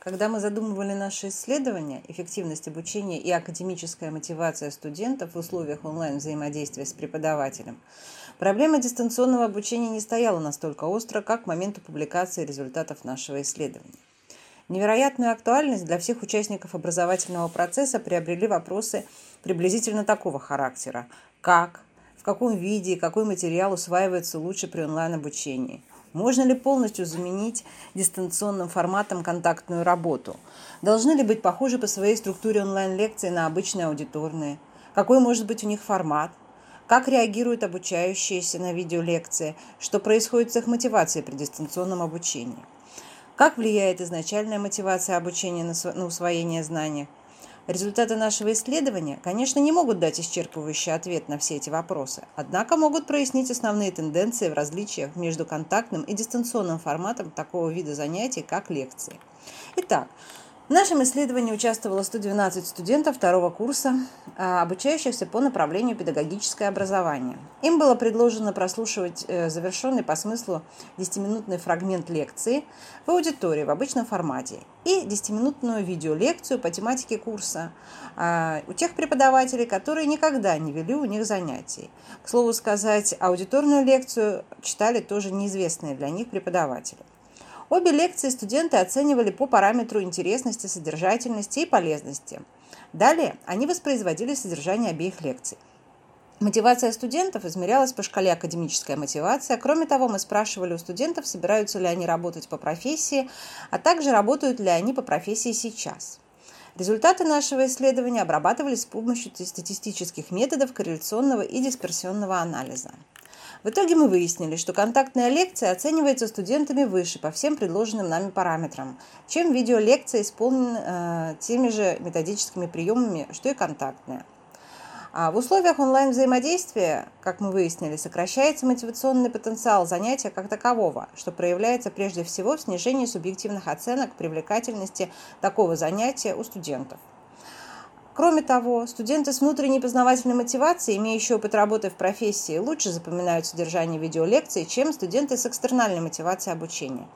Когда мы задумывали наши исследования, эффективность обучения и академическая мотивация студентов в условиях онлайн-взаимодействия с преподавателем, проблема дистанционного обучения не стояла настолько остро, как к моменту публикации результатов нашего исследования. Невероятную актуальность для всех участников образовательного процесса приобрели вопросы приблизительно такого характера. Как, в каком виде какой материал усваивается лучше при онлайн-обучении? Можно ли полностью заменить дистанционным форматом контактную работу? Должны ли быть похожи по своей структуре онлайн-лекции на обычные аудиторные? Какой может быть у них формат? Как реагируют обучающиеся на видеолекции? Что происходит с их мотивацией при дистанционном обучении? Как влияет изначальная мотивация обучения на усвоение знаний? Результаты нашего исследования, конечно, не могут дать исчерпывающий ответ на все эти вопросы, однако могут прояснить основные тенденции в различиях между контактным и дистанционным форматом такого вида занятий, как лекции. Итак, в нашем исследовании участвовало 112 студентов второго курса, а, обучающихся по направлению педагогическое образование. Им было предложено прослушивать э, завершенный по смыслу 10-минутный фрагмент лекции в аудитории в обычном формате и 10-минутную видеолекцию по тематике курса а, у тех преподавателей, которые никогда не вели у них занятий. К слову сказать, аудиторную лекцию читали тоже неизвестные для них преподаватели. Обе лекции студенты оценивали по параметру интересности, содержательности и полезности. Далее они воспроизводили содержание обеих лекций. Мотивация студентов измерялась по шкале академическая мотивация. Кроме того, мы спрашивали у студентов, собираются ли они работать по профессии, а также работают ли они по профессии сейчас. Результаты нашего исследования обрабатывались с помощью статистических методов корреляционного и дисперсионного анализа. В итоге мы выяснили, что контактная лекция оценивается студентами выше по всем предложенным нами параметрам, чем видеолекция исполнена э, теми же методическими приемами, что и контактная. А в условиях онлайн-взаимодействия, как мы выяснили, сокращается мотивационный потенциал занятия как такового, что проявляется прежде всего в снижении субъективных оценок привлекательности такого занятия у студентов. Кроме того, студенты с внутренней познавательной мотивацией, имеющие опыт работы в профессии, лучше запоминают содержание видеолекций, чем студенты с экстернальной мотивацией обучения.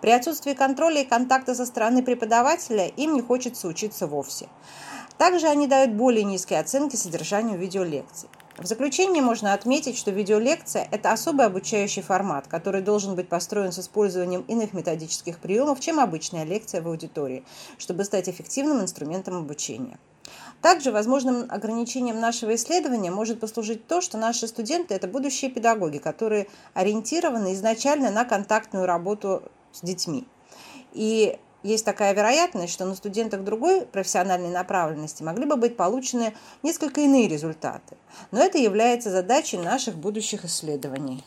При отсутствии контроля и контакта со стороны преподавателя им не хочется учиться вовсе. Также они дают более низкие оценки содержанию видеолекций. В заключение можно отметить, что видеолекция – это особый обучающий формат, который должен быть построен с использованием иных методических приемов, чем обычная лекция в аудитории, чтобы стать эффективным инструментом обучения. Также возможным ограничением нашего исследования может послужить то, что наши студенты – это будущие педагоги, которые ориентированы изначально на контактную работу с детьми. И есть такая вероятность, что на студентах другой профессиональной направленности могли бы быть получены несколько иные результаты. Но это является задачей наших будущих исследований.